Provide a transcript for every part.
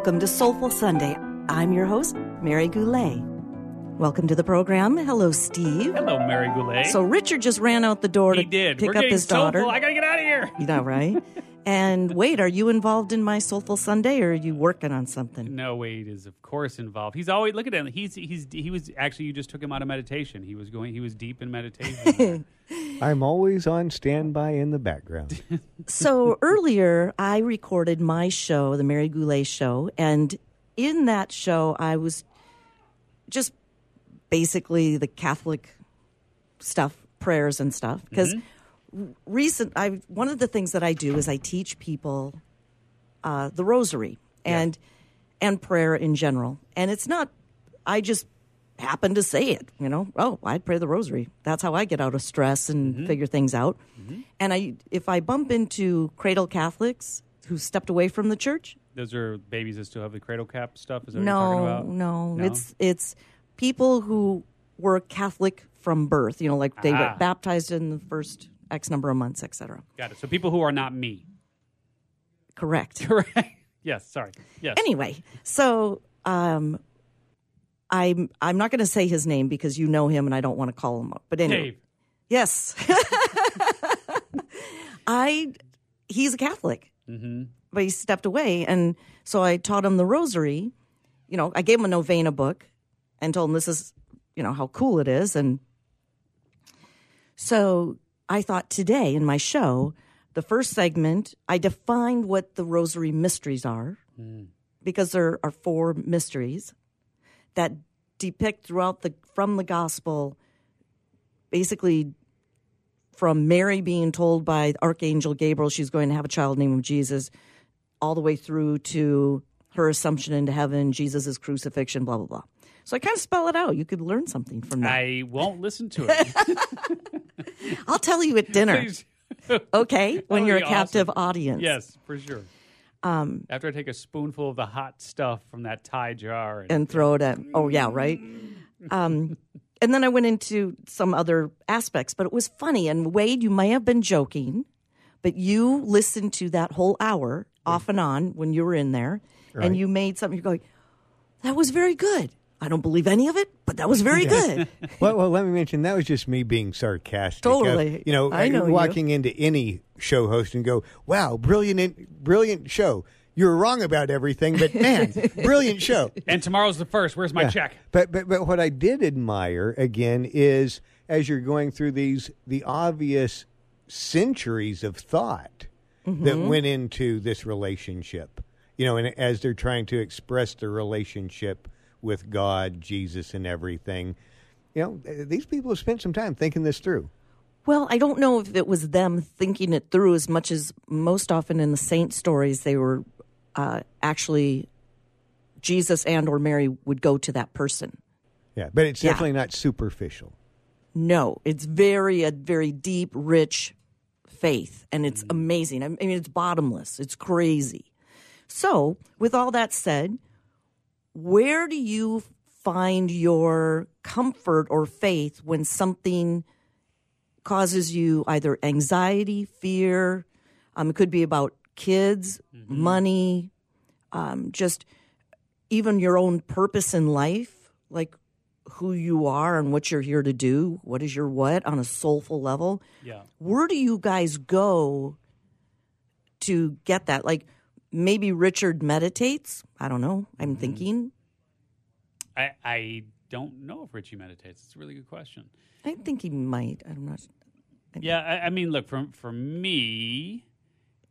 Welcome to Soulful Sunday. I'm your host, Mary Goulet. Welcome to the program. Hello, Steve. Hello, Mary Goulet. So Richard just ran out the door he to did. pick We're up getting his daughter. soulful. I gotta get out of here. You know, right? and wait, are you involved in my Soulful Sunday, or are you working on something? No, Wade is of course involved. He's always look at him. He's he's he was actually you just took him out of meditation. He was going. He was deep in meditation. I'm always on standby in the background. so earlier, I recorded my show, the Mary Goulet Show, and in that show, I was just basically the Catholic stuff, prayers and stuff. Because mm-hmm. Recent, I one of the things that I do is I teach people uh, the Rosary and and prayer in general, and it's not. I just happen to say it, you know. Oh, I pray the Rosary. That's how I get out of stress and figure things out. And I, if I bump into cradle Catholics who stepped away from the church, Those are babies that still have the cradle cap stuff. Is that what you're talking no, about? no, No? It's it's people who were Catholic from birth. You know, like they Ah. were baptized in the first X number of months, etc. got it. So people who are not me. Correct. Correct. yes. Sorry. Yes. anyway, so um, I'm I'm not going to say his name because you know him and I don't want to call him up. But anyway, Dave. yes, I he's a Catholic, Mm-hmm. but he stepped away, and so I taught him the Rosary. You know, I gave him a novena book and told him this is you know how cool it is, and so I thought today in my show, the first segment, I defined what the Rosary mysteries are hmm. because there are four mysteries that depict throughout the from the gospel basically from Mary being told by Archangel Gabriel she's going to have a child named Jesus all the way through to her assumption into heaven, Jesus' crucifixion, blah blah blah. So I kind of spell it out. You could learn something from that. I won't listen to it. I'll tell you at dinner, Please. okay? When you're a captive awesome. audience. yes, for sure. Um, After I take a spoonful of the hot stuff from that Thai jar, and, and throw it at. Oh yeah, right. Um, and then I went into some other aspects, but it was funny. And Wade, you may have been joking, but you listened to that whole hour off and on when you were in there, Right. and you made something. You're going, that was very good. I don't believe any of it, but that was very good. well, well, let me mention that was just me being sarcastic. Uh, Totally. you know, I know you. walking into any show host and go, "Wow, brilliant, brilliant show." You're wrong about everything, but man, brilliant show. and tomorrow's the first. Where's my Yeah. check? But but but what I did admire again is as you're going through these the obvious centuries of thought that went into this relationship. You know, and as they're trying to express the relationship with God, Jesus, and everything, you know, these people have spent some time thinking this through. Well, I don't know if it was them thinking it through as much as most often in the saint stories they were uh, actually Jesus and or Mary would go to that person. Yeah, but it's Yeah. definitely not superficial. No, it's very a very deep, rich faith, and it's amazing. I mean, it's bottomless. It's crazy. So, with all that said, where do you find your comfort or faith when something causes you either anxiety, fear? Um, it could be about kids, money, um, just even your own purpose in life, like who you are and what you're here to do. What is your what on a soulful level? Yeah. Where do you guys go to get that? Like maybe Richard meditates. I don't know. I'm mm-hmm. thinking. I, I don't know if Richie meditates. It's a really good question. I think he might. I'm not. Yeah, I, I mean, look for for me,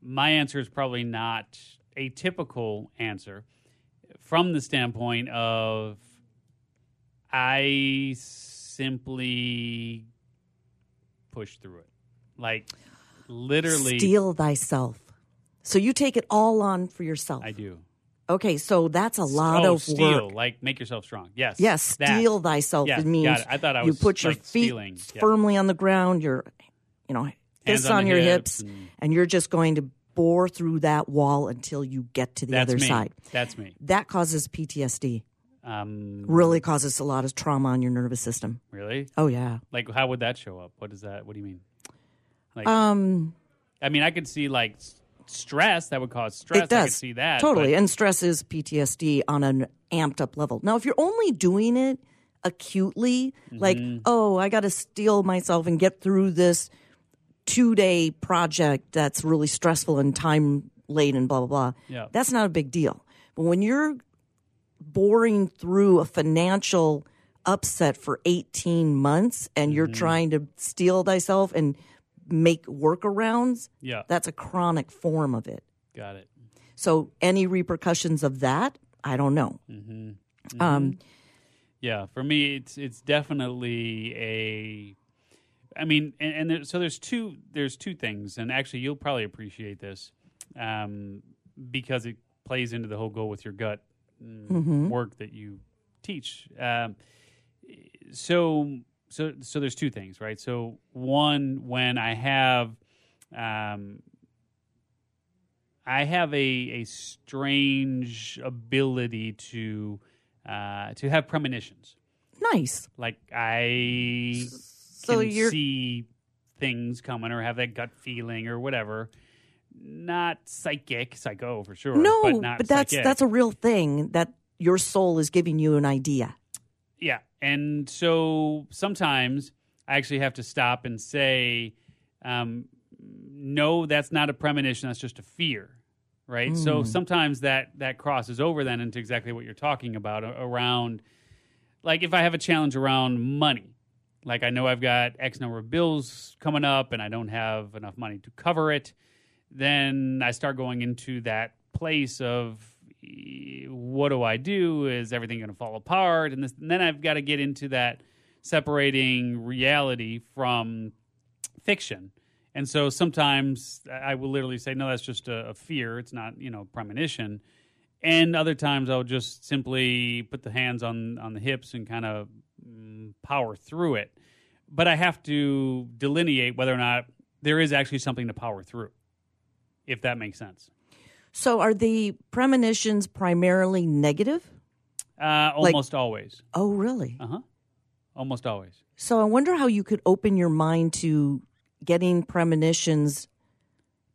my answer is probably not a typical answer from the standpoint of I simply push through it, like literally. Steel thyself. So you take it all on for yourself. I do. Okay, so that's a lot oh, of steal, work. like make yourself strong. Yes. Yes, that. steel thyself. Yes, it means got it. I thought I you put your like, feet stealing. Yeah. firmly on the ground, your, you know, fists on on, your hips hips, and- and you're just going to bore through that wall until you get to the That's other me. side. That's me. That causes PTSD. Um, Really causes a lot of trauma on your nervous system. really? Oh yeah. Like, how would that show up? What does that? What do you mean? Like, Um. I mean, I could see like stress that would cause stress. it does I could see that totally, but- and stress is PTSD on an amped up level. Now, if you're only doing it acutely, like Mm-hmm. oh, I got to steel myself and get through this two day project that's really stressful and time late and blah blah blah. Yeah. that's not a big deal. But when you're boring through a financial upset for 18 months and you're Mm-hmm. trying to steel thyself and make workarounds, yeah, that's a chronic form of it. got it. So any repercussions of that, I don't know. Mm-hmm. Um, Yeah, for me, it's it's definitely a. I mean, and, and there, so there's two there's two things, and actually, you'll probably appreciate this, um, because it plays into the whole go with your gut mm, work that you teach. Um, so so so there's two things, right? So one, when I have, um, I have a a strange ability to uh, to have premonitions. nice. Like I So can you're see things coming or have that gut feeling or whatever. Not psychic, psycho for sure. no, but, not that's psychic. that's a real thing that your soul is giving you an idea. Yeah. And so sometimes I actually have to stop and say, um, no, that's not a premonition. That's just a fear. Right. So sometimes that, that crosses over then into exactly what you're talking about around, like if I have a challenge around money, like I know I've got X number of bills coming up and I don't have enough money to cover it, then I start going into that place of what do I do? Is everything going to fall apart? And, this, and then I've got to get into that separating reality from fiction. And so sometimes I will literally say, no, that's just a, a fear. It's not, you know, premonition. And other times I'll just simply put the hands on, on the hips and kind of mm, power through it. But I have to delineate whether or not there is actually something to power through, if that makes sense. So are the premonitions primarily negative? Uh, almost always. Oh, really? Uh huh. Almost always. So I wonder how you could open your mind to getting premonitions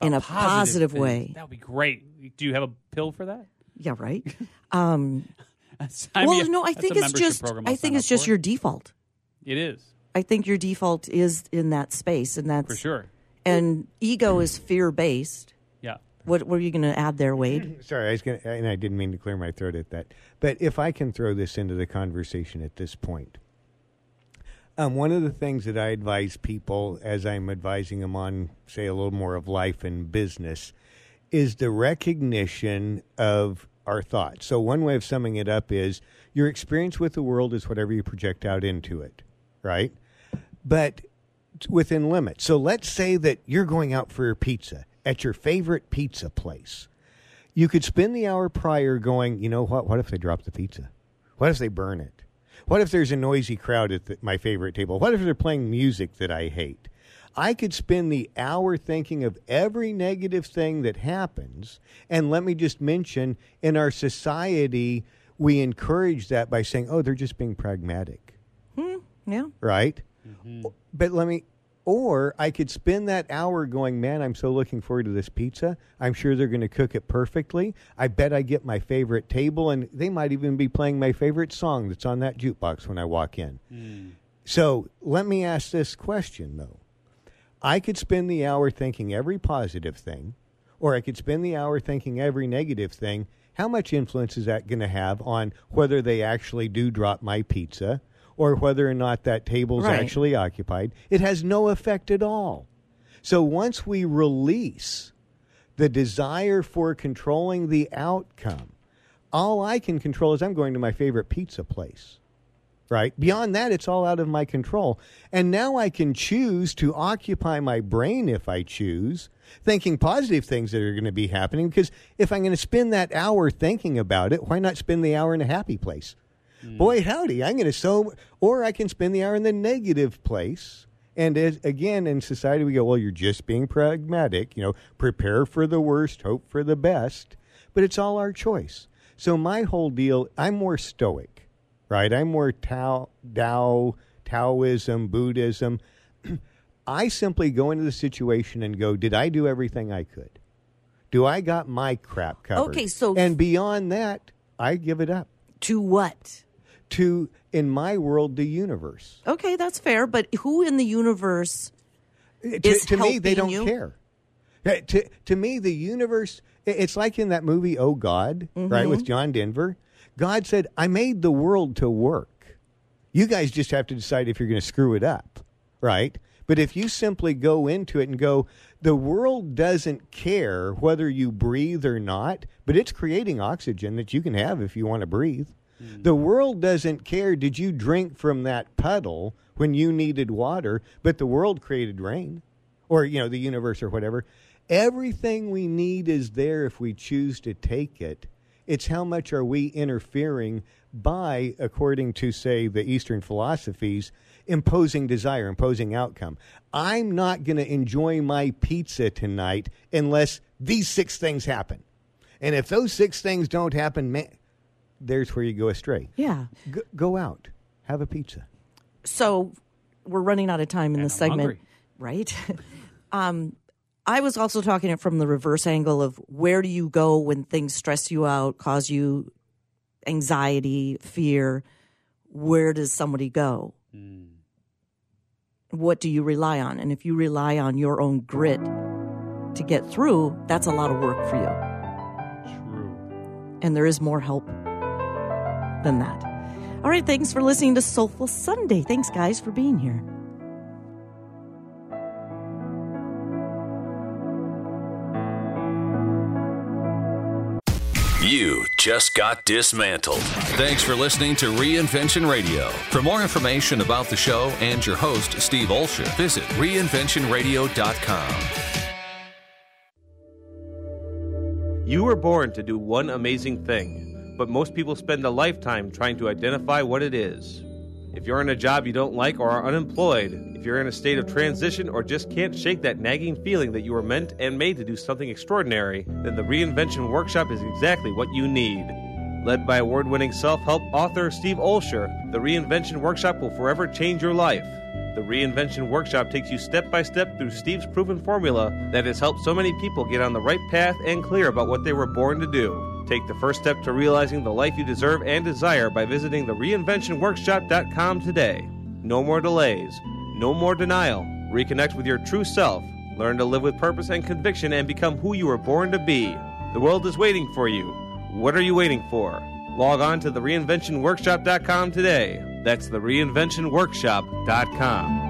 in a positive, thing. way. That would be great. Do you have a pill for that? Yeah, right. Um, well, no, I think it's just. I'll think it's just for. your default. It is I think your default is in that space, and that's for sure. and ego is fear based. What were you going to add there, Wade? Sorry, I was going and I didn't mean to clear my throat at that. But if I can throw this into the conversation at this point, um, one of the things that I advise people as I'm advising them on, say, a little more of life and business, is the recognition of our thoughts. So, one way of summing it up is your experience with the world is whatever you project out into it, right? But within limits. So, let's say that you're going out for your pizza at your favorite pizza place. You could spend the hour prior going, you know what? What if they drop the pizza? What if they burn it? What if there's a noisy crowd at the, my favorite table? What if they're playing music that I hate? I could spend the hour thinking of every negative thing that happens. And let me just mention in our society, we encourage that by saying, oh, they're just being pragmatic Hmm, Yeah. right? But let me, or I could spend that hour going, man, I'm so looking forward to this pizza. I'm sure they're going to cook it perfectly. I bet I get my favorite table, and they might even be playing my favorite song that's on that jukebox when I walk in. Hmm. So let me ask this question, though. I could spend the hour thinking every positive thing, or I could spend the hour thinking every negative thing. How much influence is that going to have on whether they actually do drop my pizza or whether or not that table's Right. actually occupied? It has no effect at all. So once we release the desire for controlling the outcome, all I can control is I'm going to my favorite pizza place right? Beyond that, it's all out of my control. And now I can choose to occupy my brain if I choose, thinking positive things that are going to be happening. Because if I'm going to spend that hour thinking about it, why not spend the hour in a happy place? Mm. Boy, howdy, I'm going to so, or I can spend the hour in the negative place. And as, again, in society, we go, well, you're just being pragmatic. You know, prepare for the worst, hope for the best. But it's all our choice. So my whole deal, I'm more stoic right? I'm more Tao, Tao, Taoism, Buddhism. I simply go into the situation and go, did I do everything I could? Do I got my crap covered? Okay, so- and beyond that, I give it up To what? To in my world the universe. Okay, that's fair. But who in the universe? to, Is to me, they don't you? care. To to me, the universe. It's like in that movie, Oh God, right, with mm-hmm. John Denver. God said, "I made the world to work. You guys just have to decide if you're going to screw it up, right?" But if you simply go into it and go, the world doesn't care whether you breathe or not, but it's creating oxygen that you can have if you want to breathe. Mm-hmm. The world doesn't care did you drink from that puddle when you needed water, but the world created rain or you know the universe or whatever. Everything we need is there if we choose to take it. It's how much are we interfering by, according to say the Eastern philosophies, imposing desire, imposing outcome. I'm not going to enjoy my pizza tonight unless these six things happen. And if those six things don't happen, man, there's where you go astray. Yeah. G- go out, have a pizza. So we're running out of time in And this I'm segment, hungry. right? um, I was also talking it from the reverse angle of where do you go when things stress you out, cause you anxiety, fear? Where does somebody go? What do you rely on? And if you rely on your own grit to get through, that's a lot of work for you. True. And there is more help than that. All right, thanks for listening to Soulful Sunday. Thanks, guys, for being here. You just got dismantled. Thanks for listening to Reinvention Radio. For more information about the show and your host, Steve Olsher, visit reinventionradio.com. You were born to do one amazing thing, but most people spend a lifetime trying to identify what it is. If you're in a job you don't like or are unemployed, if you're in a state of transition or just can't shake that nagging feeling that you were meant and made to do something extraordinary, then the Reinvention Workshop is exactly what you need. Led by award winning self help author Steve Olsher, the Reinvention Workshop will forever change your life. The Reinvention Workshop takes you step by step through Steve's proven formula that has helped so many people get on the right path and clear about what they were born to do. Take the first step to realizing the life you deserve and desire by visiting the reinventionworkshop.com today. No more delays, no more denial. Reconnect with your true self. Learn to live with purpose and conviction and become who you were born to be. The world is waiting for you. What are you waiting for? Log on to the reinventionworkshop.com today. That's the reinventionworkshop.com.